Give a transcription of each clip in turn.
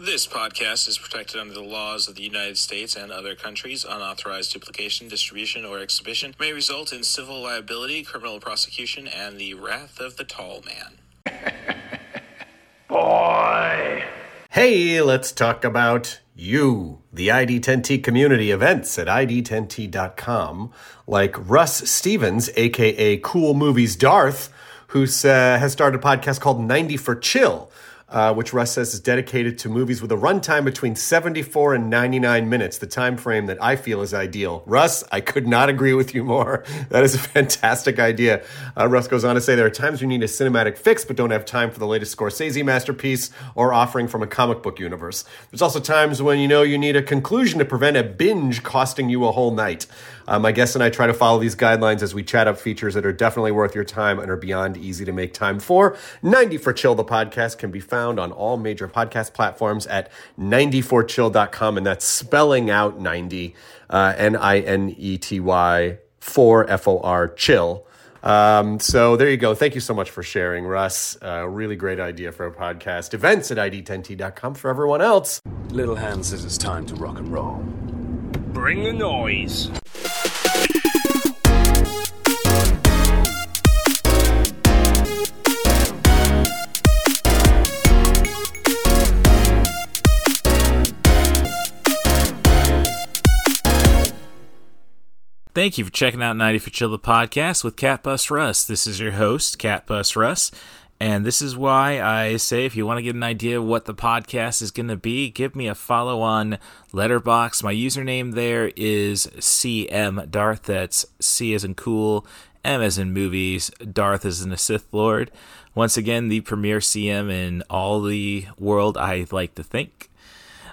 This podcast is protected under the laws of the United States and other countries. Unauthorized duplication, distribution, or exhibition may result in civil liability, criminal prosecution, and the wrath of the tall man. Boy. Hey, let's talk about you, the ID10T community events at ID10T.com, like Russ Stevens, aka Cool Movies Darth, who uh, has started a podcast called 90 for Chill uh, which Russ says is dedicated to movies with a runtime between 74 and 99 minutes, the time frame that I feel is ideal. Russ, I could not agree with you more. That is a fantastic idea. Uh, Russ goes on to say there are times you need a cinematic fix but don't have time for the latest Scorsese masterpiece or offering from a comic book universe. There's also times when you know you need a conclusion to prevent a binge costing you a whole night. Uh, my guest and I try to follow these guidelines as we chat up features that are definitely worth your time and are beyond easy to make time for. 90 for Chill, the podcast, can be found on all major podcast platforms at 94chill.com, and that's spelling out 90, uh, N I N E T Y, 4 F O R, chill. Um, so there you go. Thank you so much for sharing, Russ. Uh, really great idea for a podcast. Events at ID10T.com for everyone else. Little Hand says it's time to rock and roll. Bring the noise. Thank you for checking out 90 for Chill the podcast with Cat Bus Russ. This is your host, Cat Bus Russ. And this is why I say if you want to get an idea of what the podcast is going to be, give me a follow on Letterboxd. My username there is CM Darth. That's C as in cool, M as in movies, Darth as in a Sith Lord. Once again, the premier CM in all the world, I like to think.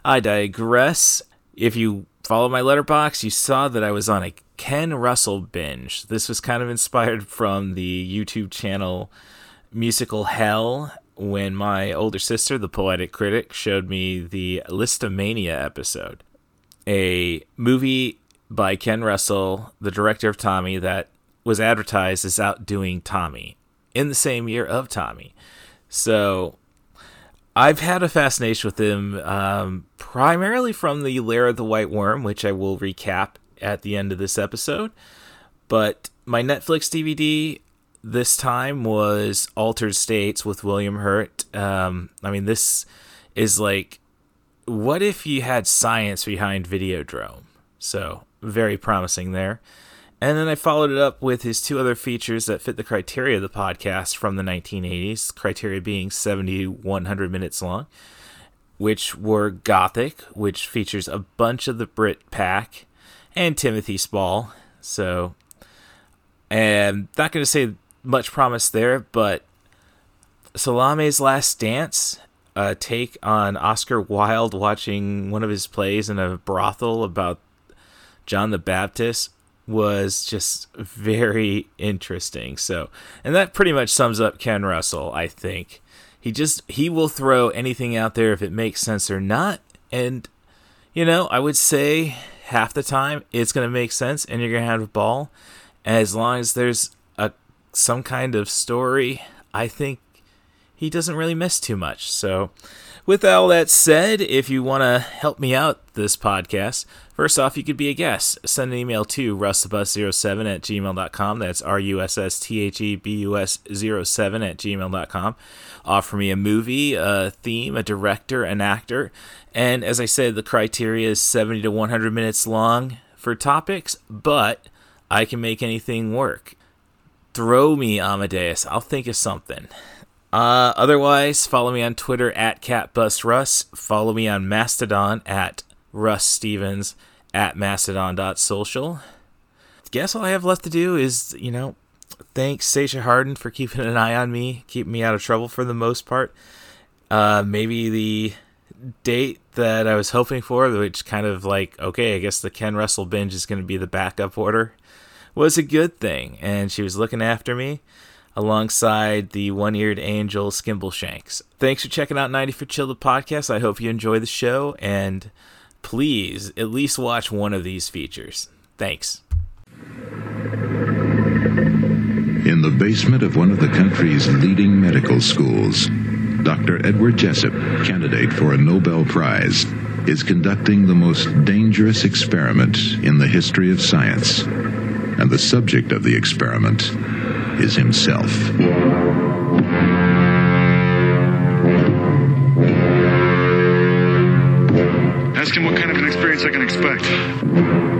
I digress. If you follow my Letterboxd, you saw that I was on a Ken Russell binge. This was kind of inspired from the YouTube channel Musical Hell when my older sister, the poetic critic, showed me the Lisztomania episode, a movie by Ken Russell, the director of Tommy, that was advertised as outdoing Tommy in the same year of Tommy. So I've had a fascination with him um, primarily from the Lair of the White Worm, which I will recap at the end of this episode. But my Netflix DVD this time was Altered States with William Hurt. Um, I mean, this is like, what if you had science behind Videodrome? So, very promising there. And then I followed it up with his two other features that fit the criteria of the podcast from the 1980s, criteria being 70 100 minutes long, which were Gothic, which features a bunch of the Brit pack, and Timothy Spall. So, and not going to say much promise there, but Salome's Last Dance, a take on Oscar Wilde watching one of his plays in a brothel about John the Baptist was just very interesting. So, and that pretty much sums up Ken Russell, I think. He just he will throw anything out there if it makes sense or not. And you know, I would say half the time it's going to make sense and you're going to have a ball. As long as there's a some kind of story, I think he doesn't really miss too much. So, with all that said, if you want to help me out this podcast, first off, you could be a guest. Send an email to russthebus07 at gmail.com. That's R U S S T H E B U S 07 at gmail.com. Offer me a movie, a theme, a director, an actor. And as I said, the criteria is 70 to 100 minutes long for topics, but I can make anything work. Throw me Amadeus. I'll think of something. Uh, otherwise, follow me on Twitter at CatBusRuss. Follow me on Mastodon at Russ Stevens at mastodon.social. Guess all I have left to do is, you know, thanks Sasha Harden for keeping an eye on me, keeping me out of trouble for the most part. Uh, maybe the date that I was hoping for, which kind of like, okay, I guess the Ken Russell binge is going to be the backup order, was a good thing. And she was looking after me alongside the one eared angel Skimbleshanks. Thanks for checking out 90 for Chill the podcast. I hope you enjoy the show and please at least watch one of these features. Thanks. In the basement of one of the country's leading medical schools, Dr. Edward Jessup, candidate for a Nobel Prize, is conducting the most dangerous experiment in the history of science. And the subject of the experiment is himself. Ask him what kind of an experience I can expect.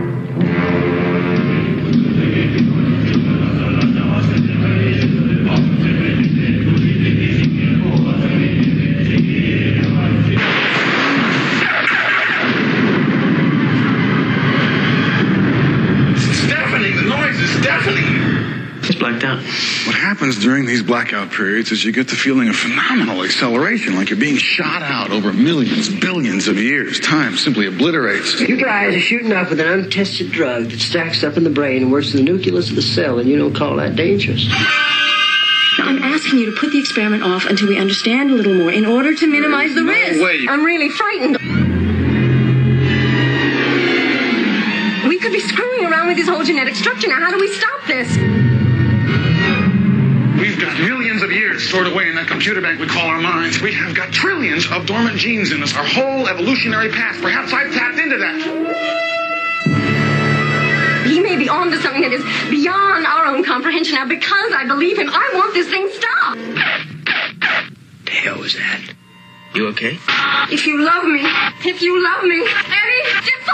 During these blackout periods is you get the feeling of phenomenal acceleration, like you're being shot out over millions, billions of years. Time simply obliterates. You guys are shooting off with an untested drug that stacks up in the brain and works in the nucleus of the cell, and you don't call that dangerous. I'm asking you to put the experiment off until we understand a little more in order to minimize the no risk. way. I'm really frightened. We could be screwing around with his whole genetic structure. Now, how do we stop this? We've got millions of years stored away in that computer bank we call our minds. We have got trillions of dormant genes in us, our whole evolutionary past. Perhaps I've tapped into that. He may be onto something that is beyond our own comprehension. Now, because I believe him, I want this thing stopped. The hell was that? You okay? If you love me, if you love me, Eddie, get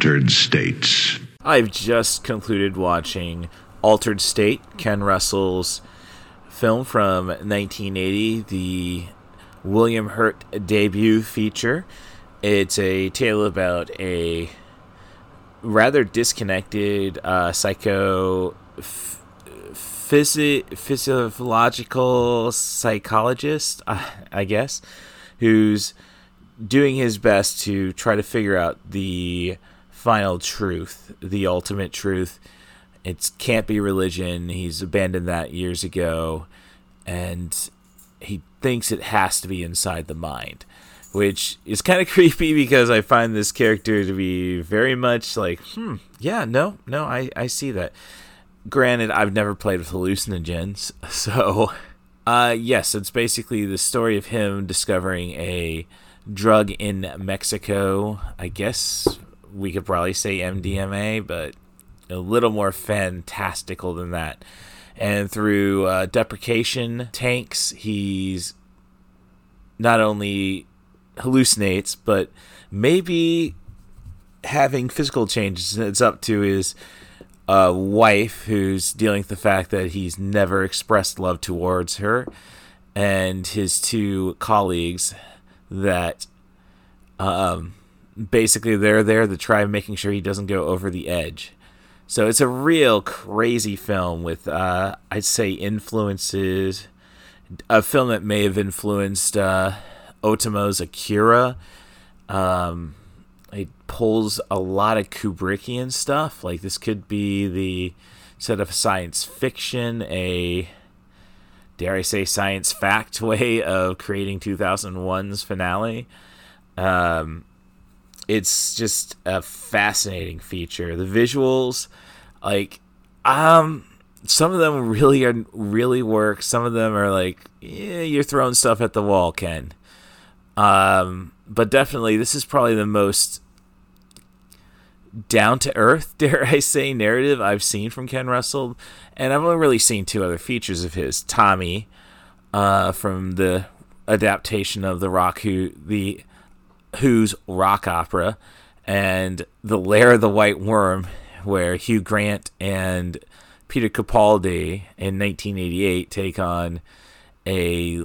Altered States. I've just concluded watching Altered State, Ken Russell's film from 1980, the William Hurt debut feature. It's a tale about a rather disconnected uh, psycho physiological psychologist, uh, I guess, who's doing his best to try to figure out the final truth, the ultimate truth. It can't be religion. He's abandoned that years ago, and he thinks it has to be inside the mind, which is kind of creepy because I find this character to be very much like, hmm, yeah, no, no, I, I see that. Granted, I've never played with hallucinogens, so uh, yes, it's basically the story of him discovering a drug in Mexico. I guess we could probably say MDMA, but a little more fantastical than that. And through uh, deprivation tanks, he's not only hallucinates, but maybe having physical changes. It's up to his uh, wife, who's dealing with the fact that he's never expressed love towards her, and his two colleagues that um, basically they're there to try making sure he doesn't go over the edge. So it's a real crazy film with, uh, I'd say, influences. A film that may have influenced uh, Otomo's Akira. Um, it pulls a lot of Kubrickian stuff. Like this could be the set of science fiction, a dare I say science fact way of creating 2001's finale. Um, it's just a fascinating feature. The visuals, like, um, some of them really are really work. Some of them are like, yeah, you're throwing stuff at the wall, Ken. Um, but definitely, this is probably the most down to earth, dare I say, narrative I've seen from Ken Russell, and I've only really seen two other features of his: Tommy, uh, from the adaptation of the Rock Who the Who's rock opera, and The Lair of the White Worm, where Hugh Grant and Peter Capaldi in 1988 take on a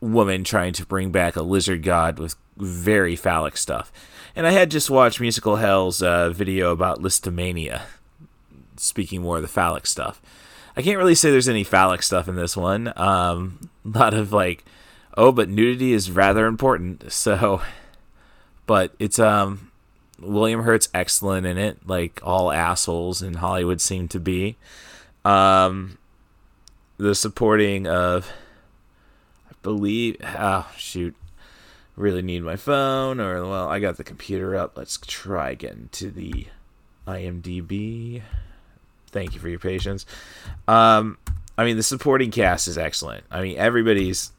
woman trying to bring back a lizard god with very phallic stuff. And I had just watched Musical Hell's uh, video about Lisztomania, speaking more of the phallic stuff. I can't really say there's any phallic stuff in this one. Um, a lot of like, oh, but nudity is rather important. So, but it's um, William Hurt's excellent in it, like all assholes in Hollywood seem to be. Um, the supporting of, I believe, oh shoot, really need my phone, or well, I got the computer up. Let's try getting to the IMDb. Thank you for your patience. Um, I mean, the supporting cast is excellent. I mean, everybody's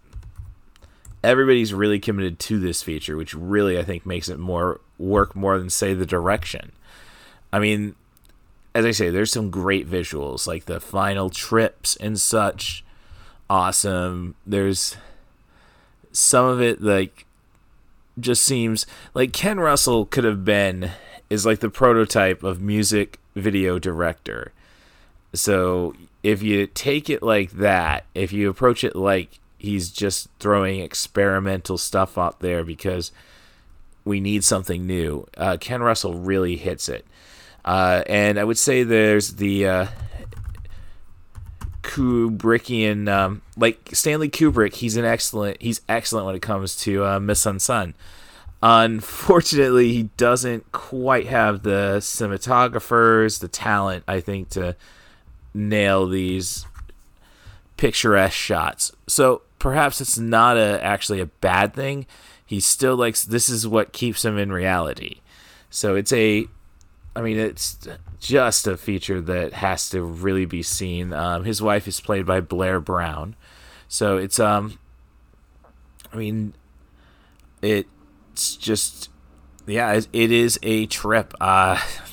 everybody's really committed to this feature, which really I think makes it more work more than say the direction. I mean, as I say, there's some great visuals like the final trips and such. Awesome. There's some of it like just seems like Ken Russell could have been is like the prototype of music video director. So if you take it like that, if you approach it like he's just throwing experimental stuff out there because we need something new, uh, Ken Russell really hits it. Uh, and I would say there's the uh, Kubrickian, um, like Stanley Kubrick. He's an excellent. He's excellent when it comes to uh, mise en scène. Unfortunately, he doesn't quite have the cinematographers, the talent, I think, to nail these picturesque shots. So perhaps it's not a actually a bad thing. He still likes this is what keeps him in reality. So it's a I mean it's just a feature that has to really be seen. Um, his wife is played by Blair Brown. So it's um I mean it's just yeah, it is a trip. Uh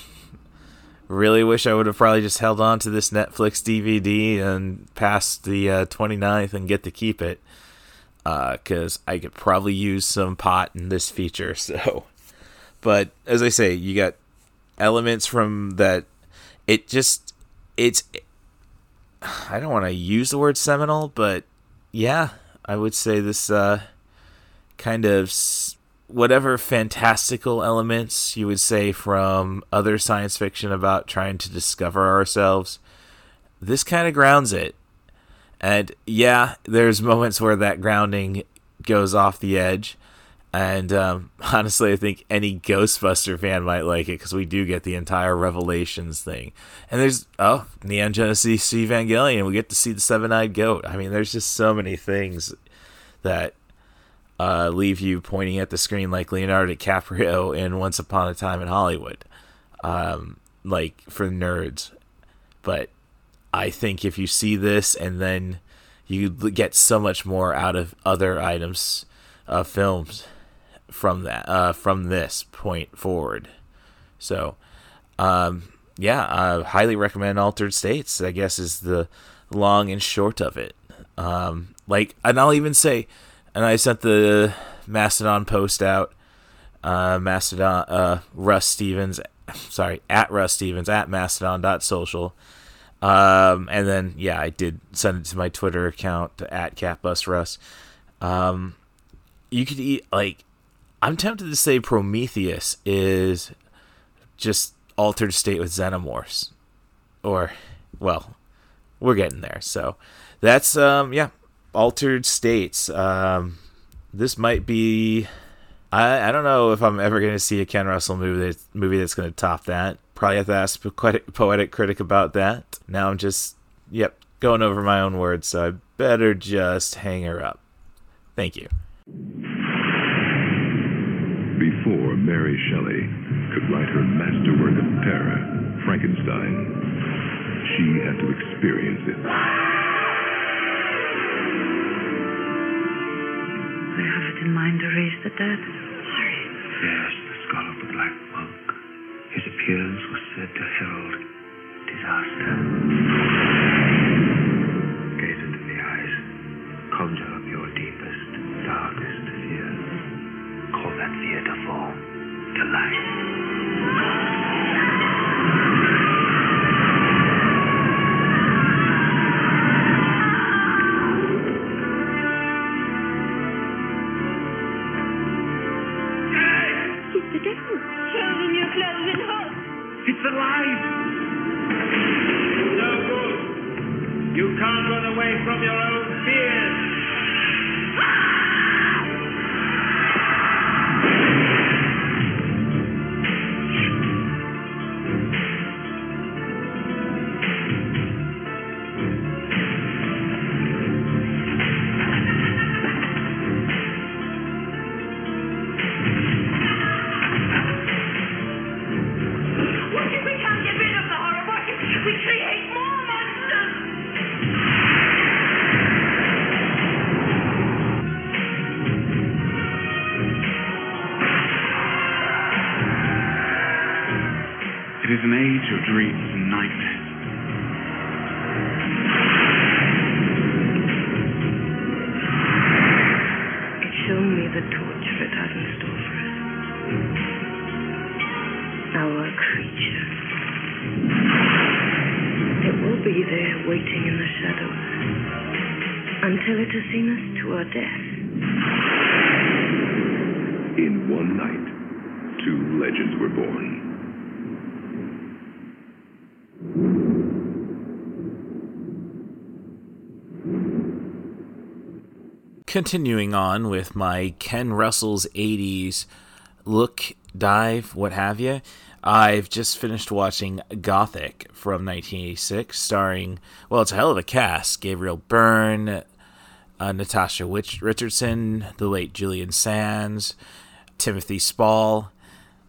really wish I would have probably just held on to this Netflix DVD and past the uh, 29th and get to keep it because uh, I could probably use some pot in this feature. So, but as I say, you got elements from that. It just it's. I don't want to use the word seminal, but yeah, I would say this uh, kind of whatever fantastical elements you would say from other science fiction about trying to discover ourselves, this kind of grounds it. And yeah, there's moments where that grounding goes off the edge. And um, honestly, I think any Ghostbuster fan might like it because we do get the entire Revelations thing. And there's, oh, Neon Genesis Evangelion. We get to see the seven eyed goat. I mean, there's just so many things that uh, leave you pointing at the screen like Leonardo DiCaprio in Once Upon a Time in Hollywood, um, like for nerds. But I think if you see this and then you get so much more out of other items, uh, films from that uh, from this point forward. So, um, yeah, I highly recommend Altered States. I guess is the long and short of it. Um, like, and I'll even say and I sent the Mastodon post out. Uh, Mastodon, uh, Russ Stevens, sorry, at Russ Stevens at Mastodon.social. Um, and then, yeah, I did send it to my Twitter account at CatBusRuss. Um, you could eat, like, I'm tempted to say Prometheus is just altered state with xenomorphs. Or, well, we're getting there. So that's, um, yeah, altered states. Um, this might be. I, I don't know if I'm ever going to see a Ken Russell movie that, movie that's going to top that. Probably have to ask a poetic, poetic critic about that. Now I'm just, yep, going over my own words, so I better just hang her up. Thank you. Before Mary Shelley could write her masterwork of terror, Frankenstein, she had to experience it. I have it in mind to raise the dead. Sorry. Yes, the skull of the Black Monk. His appearance was said to herald disaster. Gaze into the eyes. Conjure up your deepest, darkest fear. Call that fear to form, to life. From your own be there waiting in the shadows until it has seen us to our death. In one night, two legends were born. Continuing on with my Ken Russell's 80s look, dive, what have you. I've just finished watching Gothic from 1986, starring, well, it's a hell of a cast Gabriel Byrne, uh, Natasha Wich- Richardson, the late Julian Sands, Timothy Spall.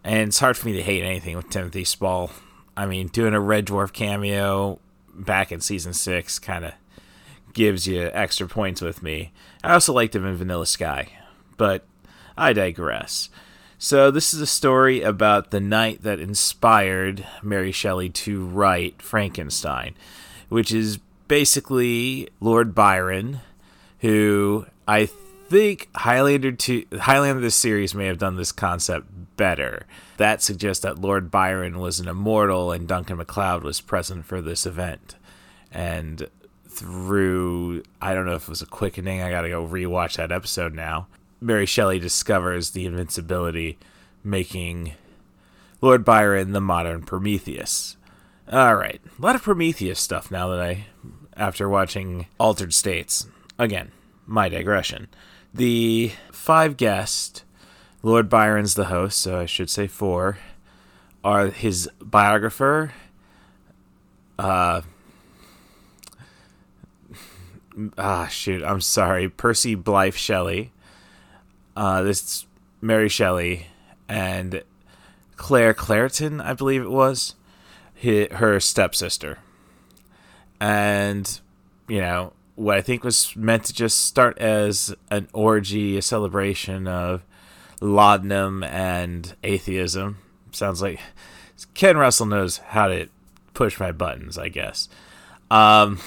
And it's hard for me to hate anything with Timothy Spall. I mean, doing a Red Dwarf cameo back in season six kind of gives you extra points with me. I also liked him in Vanilla Sky, but I digress. So, this is a story about the night that inspired Mary Shelley to write Frankenstein, which is basically Lord Byron, who I think Highlander 2 Highlander the series may have done this concept better. That suggests that Lord Byron was an immortal and Duncan MacLeod was present for this event. And through I don't know if it was a quickening, I gotta go rewatch that episode now. Mary Shelley discovers the invincibility, making Lord Byron the modern Prometheus. Alright. A lot of Prometheus stuff now that I after watching Altered States. Again, my digression. The five guests, Lord Byron's the host, so I should say four, are his biographer, uh, ah, shoot, I'm sorry, Percy Blythe Shelley, uh, this Mary Shelley, and Claire Clareton, I believe it was, her stepsister. And, you know, what I think was meant to just start as an orgy, a celebration of laudanum and atheism. Sounds like Ken Russell knows how to push my buttons, I guess. Um,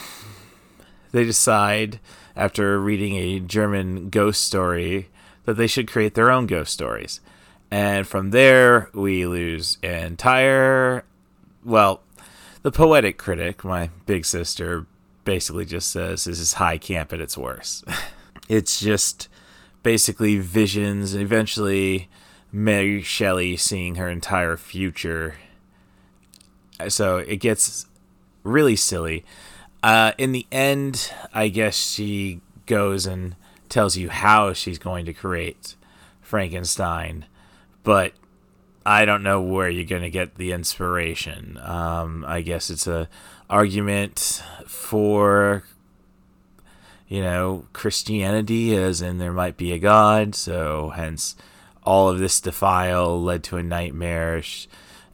they decide, after reading a German ghost story, that they should create their own ghost stories. And from there, we lose entire. Well, the poetic critic, my big sister, basically just says this is high camp at its worst. it's just basically visions, eventually Mary Shelley seeing her entire future. So it gets really silly. Uh, in the end, I guess she goes and tells you how she's going to create Frankenstein, but I don't know where you're going to get the inspiration. Um, I guess it's a argument for you know Christianity, as in there might be a God, so hence all of this defile led to a nightmarish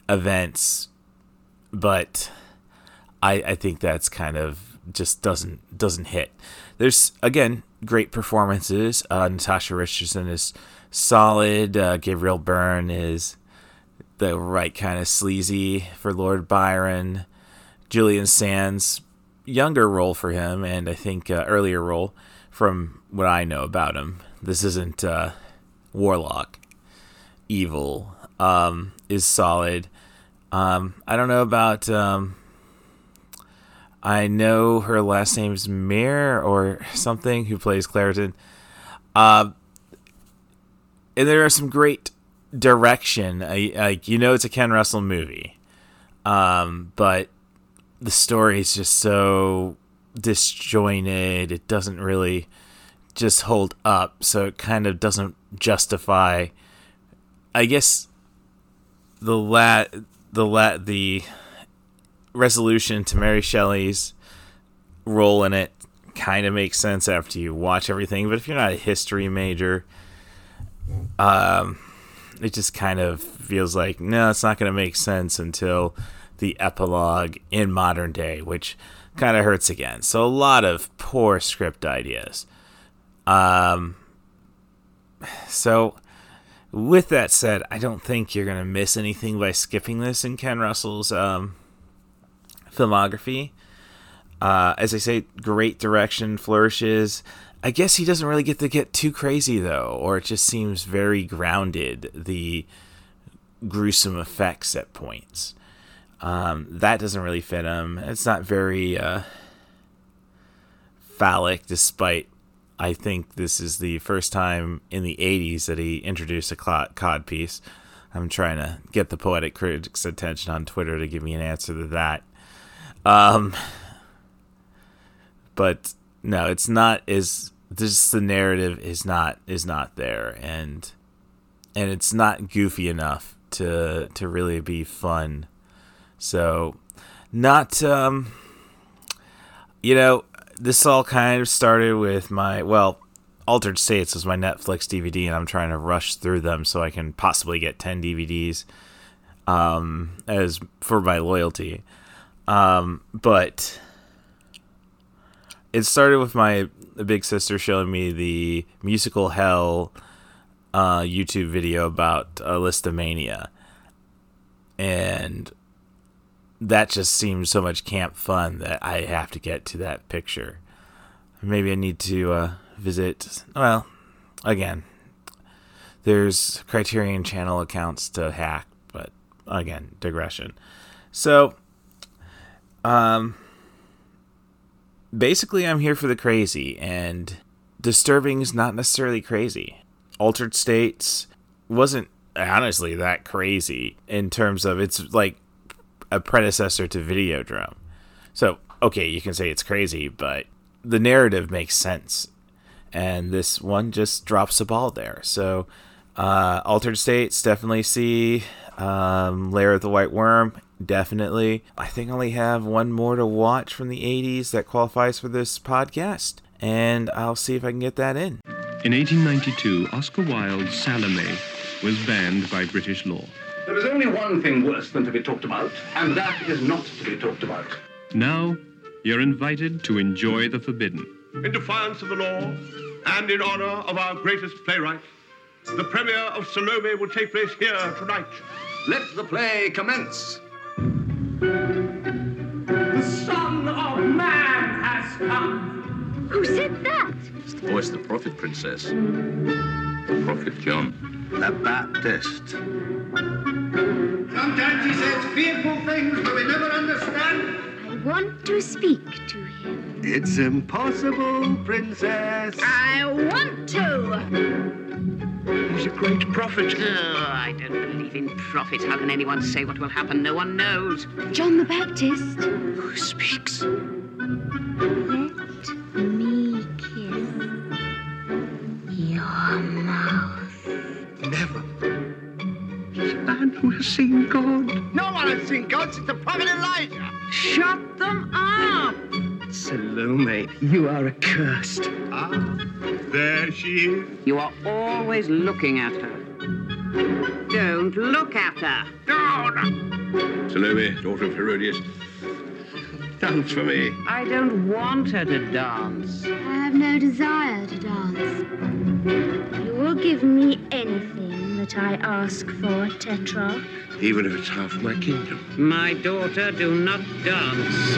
events, but I I think that's kind of just doesn't doesn't hit. There's again great performances. Uh, Natasha Richardson is solid. Uh, Gabriel Byrne is the right kind of sleazy for Lord Byron. Julian Sands, younger role for him, and I think uh, earlier role from what I know about him. This isn't uh, Warlock. Evil um, is solid. Um, I don't know about. Um, I know her last name's Mir or something, who plays Clareton. Uh, and there are some great direction. Like you know, it's a Ken Russell movie, um, but the story is just so disjointed. It doesn't really just hold up, so it kind of doesn't justify. I guess the lat the lat the resolution to Mary Shelley's role in it kind of makes sense after you watch everything. But if you're not a history major, um, it just kind of feels like no, it's not going to make sense until the epilogue in modern day, which kind of hurts again. So a lot of poor script ideas. Um, so with that said, I don't think you're gonna miss anything by skipping this in Ken Russell's um, filmography. Uh, as I say, great direction, flourishes. I guess he doesn't really get to get too crazy though, or it just seems very grounded. The gruesome effects at points. Um, that doesn't really fit him. It's not very uh, phallic, despite I think this is the first time in the 80s that he introduced a cod piece. I'm trying to get the poetic critics' attention on Twitter to give me an answer to that. Um, but no, it's not as just the narrative is not is not there, and and it's not goofy enough to to really be fun. So, not um, you know, this all kind of started with my well, Altered States was my Netflix DVD, and I'm trying to rush through them so I can possibly get ten DVDs um, as for my loyalty. Um, but it started with my big sister showing me the musical Hell uh, YouTube video about uh, Lisztomania, and that just seems so much camp fun that I have to get to that picture. Maybe I need to uh, visit. Well, again, there's Criterion Channel accounts to hack, but again, digression. So, um, basically, I'm here for the crazy, and disturbing is not necessarily crazy. Altered States wasn't honestly that crazy in terms of it's like a predecessor to Videodrome. So, okay, you can say it's crazy, but the narrative makes sense. And this one just drops the ball there. So, uh, Altered States, definitely see. Um, Lair of the White Worm, definitely. I think I only have one more to watch from the 80s that qualifies for this podcast. And I'll see if I can get that in. In 1892, Oscar Wilde's Salome was banned by British law. There is only one thing worse than to be talked about, and that is not to be talked about. Now, you're invited to enjoy the forbidden. In defiance of the law, and in honor of our greatest playwright, the premiere of Salome will take place here tonight. Let the play commence. Man has come. Who said that? It's the voice of the prophet, Princess. The prophet John the Baptist. Sometimes he says fearful things that we never understand. I want to speak to him. It's impossible, Princess. I want to. He's a great prophet. Oh, I don't believe in prophets. How can anyone say what will happen? No one knows. John the Baptist. Who speaks? Seen God. No one has seen God since the prophet Elijah. Shut them up. Salome, you are accursed. Ah, there she is. You are always looking at her. Don't look at her. No, no. Salome, daughter of Herodias, dance for me. I don't want her to dance. I have no desire to dance. You will give me anything that I ask for, Tetrarch. Even if it's half my kingdom. My daughter, do not dance.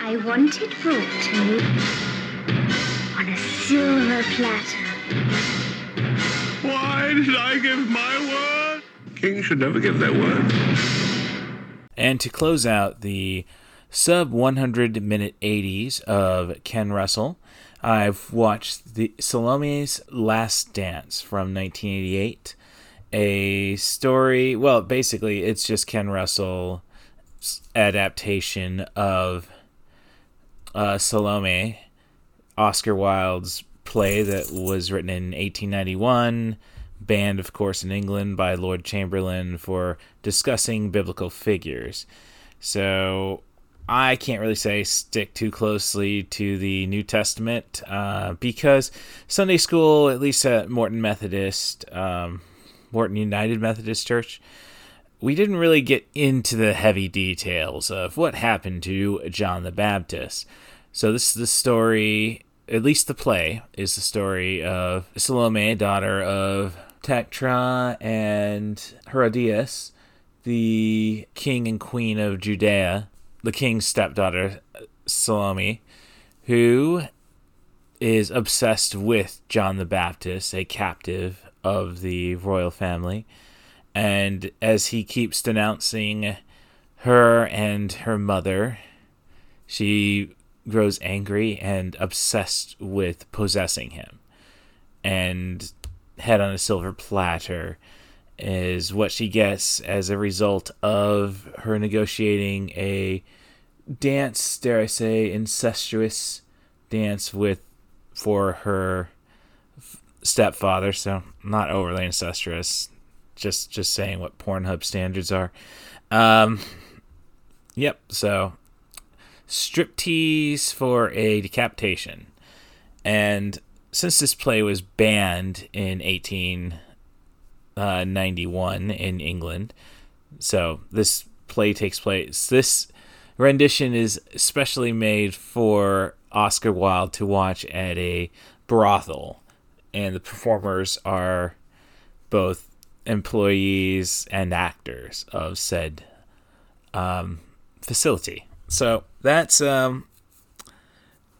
I want it brought to me on a silver platter. Why did I give my word? Kings should never give their word. And to close out the sub 100 minute 80s of Ken Russell, I've watched the Salome's Last Dance from 1988. A story, well, basically, it's just Ken Russell's adaptation of uh, Salome, Oscar Wilde's play that was written in 1891, banned, of course, in England by Lord Chamberlain for discussing biblical figures. So I can't really say stick too closely to the New Testament uh, because Sunday school, at least at Morton Methodist, um, Morton United Methodist Church, we didn't really get into the heavy details of what happened to John the Baptist. So this is the story, at least the play, is the story of Salome, daughter of Tectra and Herodias, the king and queen of Judea, the king's stepdaughter, Salome, who is obsessed with John the Baptist, a captive of the royal family. And as he keeps denouncing her and her mother, she grows angry and obsessed with possessing him. And head on a silver platter is what she gets as a result of her negotiating a dance, dare I say, incestuous dance with for her stepfather. So not overly incestuous, just just saying what Pornhub standards are. Um, yep. So striptease for a decapitation, and since this play was banned in 1891 in England, so this play takes place. This rendition is especially made for Oscar Wilde to watch at a brothel, and the performers are both employees and actors of said um, facility. So that's um,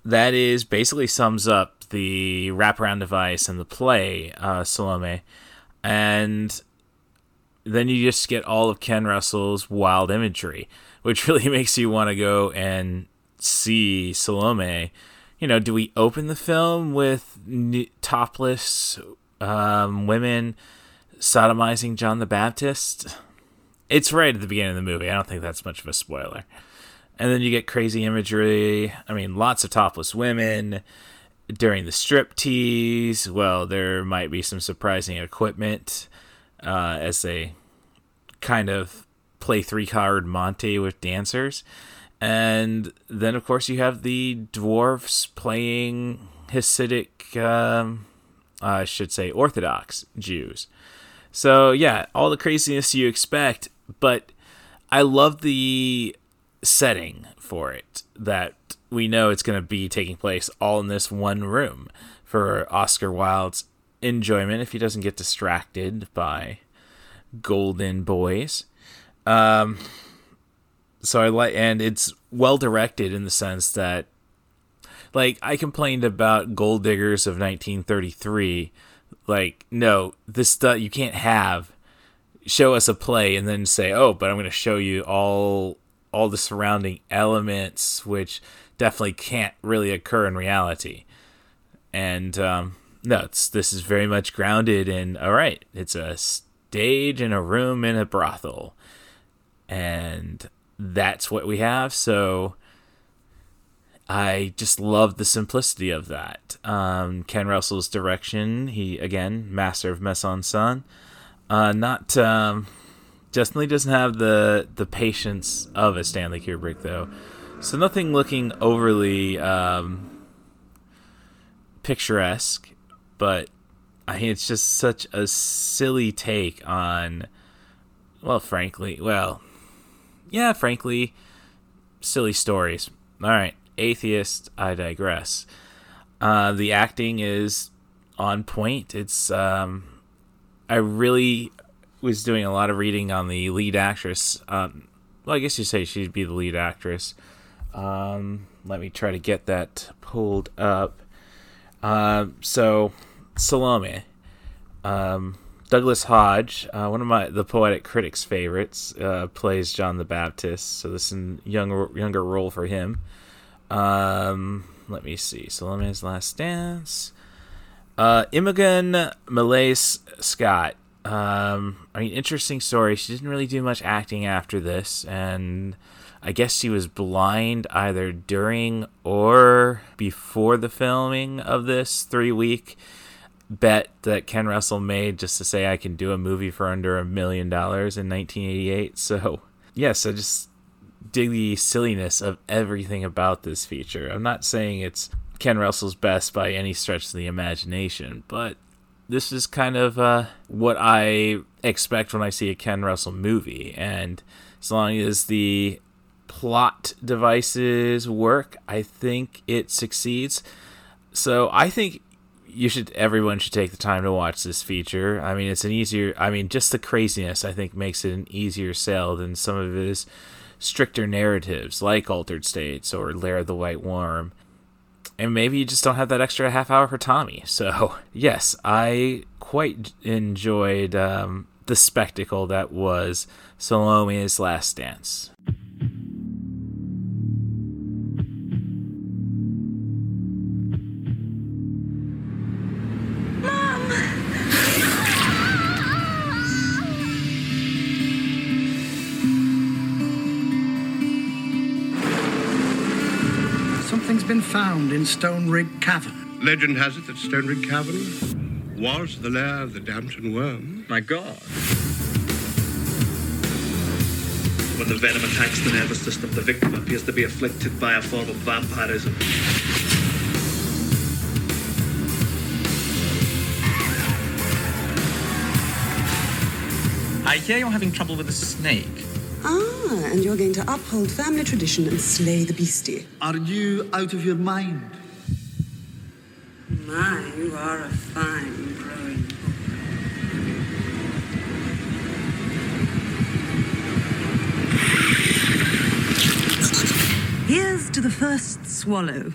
that is basically sums up the wraparound device and the play uh, Salome, and then you just get all of Ken Russell's wild imagery, which really makes you want to go and see Salome. You know, do we open the film with topless um, women sodomizing John the Baptist? It's right at the beginning of the movie. I don't think that's much of a spoiler. And then you get crazy imagery. I mean, lots of topless women during the strip tease. Well, there might be some surprising equipment uh, as they kind of play three card Monte with dancers. And then, of course, you have the dwarfs playing Hasidic, um, I should say, Orthodox Jews. So, yeah, all the craziness you expect, but I love the setting for it that we know it's going to be taking place all in this one room for Oscar Wilde's enjoyment if he doesn't get distracted by golden boys. Um, so I like, and it's well directed in the sense that, like, I complained about Gold Diggers of 1933. Like, no, this stuff you can't have. Show us a play and then say, "Oh, but I'm going to show you all all the surrounding elements, which definitely can't really occur in reality." And um, no, this is very much grounded in. All right, it's a stage in a room in a brothel, and that's what we have. So I just love the simplicity of that. Um, Ken Russell's direction, he again, master of mise en scène. Uh, not um, definitely doesn't have the the patience of a Stanley Kubrick though. So nothing looking overly um, picturesque, but I mean, it's just such a silly take on. Well, frankly, well, yeah, frankly, silly stories. All right, atheist, I digress. Uh, the acting is on point. It's um, I really was doing a lot of reading on the lead actress. Um, well, I guess you say she'd be the lead actress. Um, let me try to get that pulled up. Uh, so Salome. Um, Douglas Hodge, uh, one of my the poetic critics' favorites, uh, plays John the Baptist. So this is a younger younger role for him. Um, let me see. Salome's Last Dance. Uh, Imogen Malaise Scott. Um, I mean, interesting story. She didn't really do much acting after this, and I guess she was blind either during or before the filming of this three week bet that Ken Russell made just to say I can do a movie for under a million dollars in 1988. So, yes, I just dig the silliness of everything about this feature. I'm not saying it's Ken Russell's best by any stretch of the imagination, but this is kind of uh, what I expect when I see a Ken Russell movie. And as long as the plot devices work, I think it succeeds. So I think you should everyone should take the time to watch this feature. I mean, it's an easier. I mean, just the craziness I think makes it an easier sell than some of his stricter narratives like Altered States or Lair of the White Worm. And maybe you just don't have that extra half hour for Tommy. So yes, I quite enjoyed um, the spectacle that was Salome's Last Dance. Found in Stone Rig Cavern. Legend has it that Stone Rig Cavern was the lair of the D'Ampton worm. My God. When the venom attacks the nervous system, the victim appears to be afflicted by a form of vampirism. I hear you're having trouble with a snake. Ah, and you're going to uphold family tradition and slay the beastie. Are you out of your mind? My, you are a fine growing Here's to the first swallow.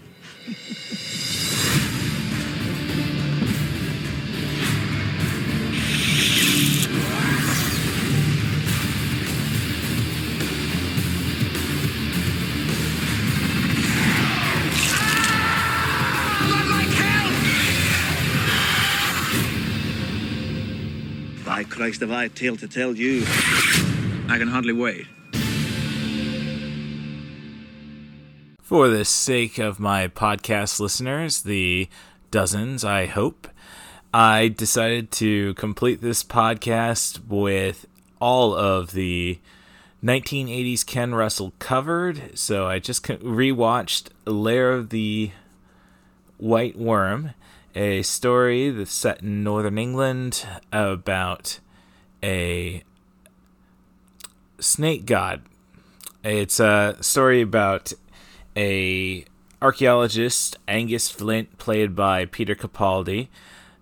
Christ, have I a tale to tell you. I can hardly wait. For the sake of my podcast listeners, the dozens, I hope, I decided to complete this podcast with all of the 1980s Ken Russell covered. So I just rewatched Lair of the White Worm, a story that's set in northern England about a snake god. It's a story about a archaeologist Angus Flint played by Peter Capaldi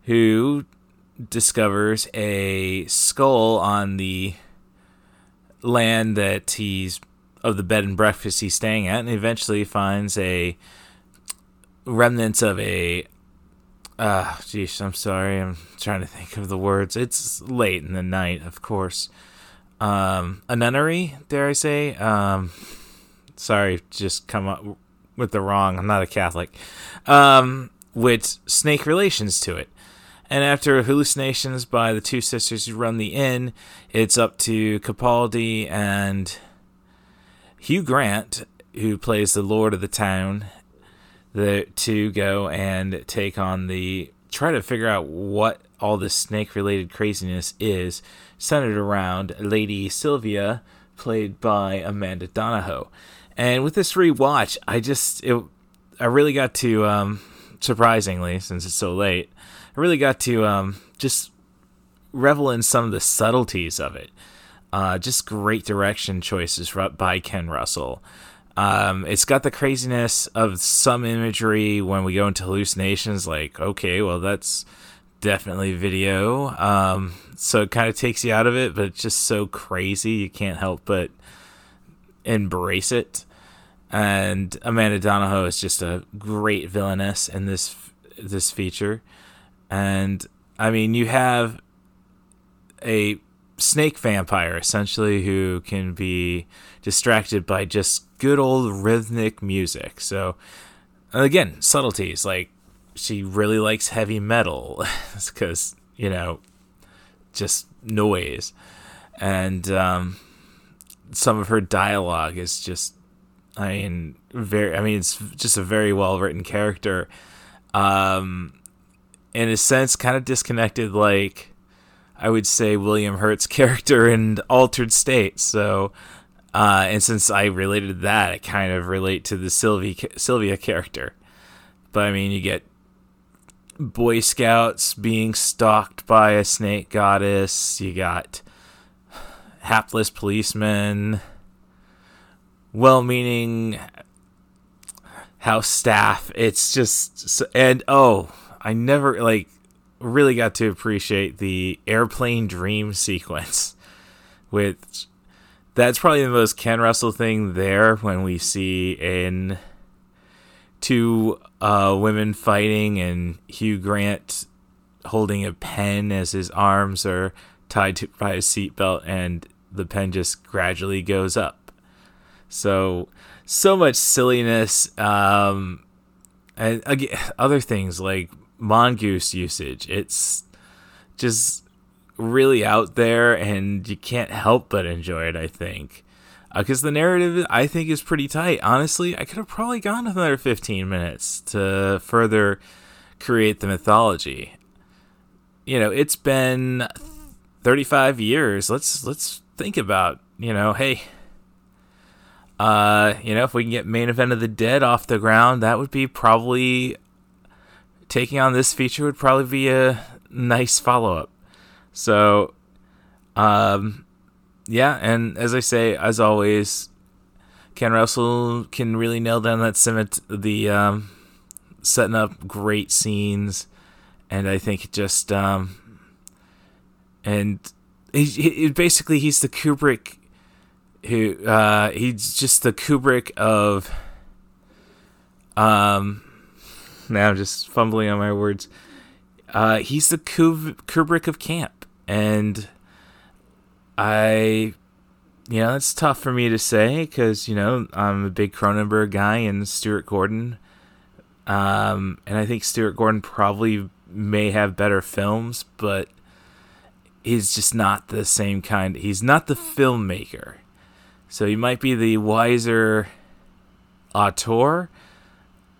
who discovers a skull on the land that he's of the bed and breakfast he's staying at and eventually finds a remnants of a uh geez i'm sorry. I'm trying to think of the words. It's late in the night of course. Um a nunnery dare i say? Um sorry just come up with the wrong. I'm not a catholic. Um with snake relations to it. And after hallucinations by the two sisters who run the inn it's up to capaldi and hugh grant who plays the lord of the town the to go and take on the try to figure out what all this snake related craziness is centered around. Lady sylvia played by amanda donohoe. And with this rewatch i just it i really got to um surprisingly since it's so late i really got to um just revel in some of the subtleties of it. Uh just great direction choices by ken russell um, it's got the craziness of some imagery when we go into hallucinations, like, okay, well, that's definitely video. Um, so it kind of takes you out of it, but it's just so crazy, you can't help but embrace it. And Amanda Donohoe is just a great villainess in this this feature. And I mean, you have a snake vampire essentially who can be distracted by just good old rhythmic music. So again, subtleties like she really likes heavy metal because you know just noise and um, some of her dialogue is just i mean very i mean it's just a very well written character um in a sense kind of disconnected like i would say william hurt's character in altered state so Uh, and since I related that, I kind of relate to the Sylvie, Sylvia character. But I mean, you get Boy Scouts being stalked by a snake goddess. You got hapless policemen, well meaning house staff. It's just, and oh, I never like really got to appreciate the airplane dream sequence with that's probably the most Ken Russell thing there when we see in two uh, women fighting and Hugh Grant holding a pen as his arms are tied to by his seatbelt and the pen just gradually goes up. So so much silliness um, and again, other things like mongoose usage. It's just really out there and you can't help but enjoy it, I think. Because uh, the narrative, I think, is pretty tight. Honestly, I could have probably gone another 15 minutes to further create the mythology. You know, it's been 35 years. Let's let's think about, you know, hey, uh, you know, if we can get main event of the dead off the ground, that would be probably taking on this feature would probably be a nice follow up. So, um, yeah, and as I say, as always, Ken Russell can really nail down that cement, the um, setting up great scenes, and I think just um, and he, he basically he's the Kubrick who uh, he's just the Kubrick of um. Now I'm just fumbling on my words. Uh, he's the Kubrick of camp, and I, you know, it's tough for me to say because you know I'm a big Cronenberg guy and Stuart Gordon, um, and I think Stuart Gordon probably may have better films, but he's just not the same kind. He's not the filmmaker, so he might be the wiser auteur,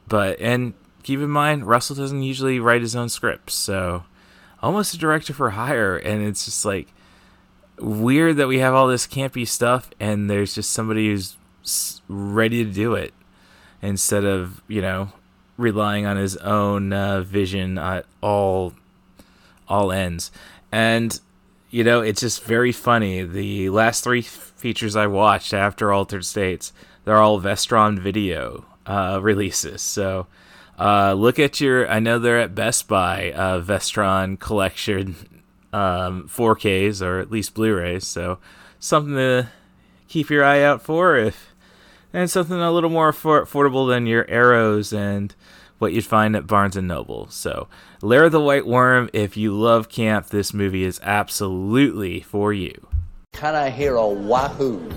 but and keep in mind Russell doesn't usually write his own scripts, so almost a director for hire, and it's just like weird that we have all this campy stuff and there's just somebody who's ready to do it instead of you know relying on his own uh, vision at all all ends. And you know it's just very funny. The last three features i watched after altered states they're all vestron video uh, releases so uh, look at your i know they're at best buy uh, vestron collection um, 4Ks or at least Blu-rays. So something to keep your eye out for if and something a little more affordable than your arrows and what you'd find at Barnes and Noble. So, Lair the White Worm, if you love camp, this movie is absolutely for you. Can I hear a wahoo?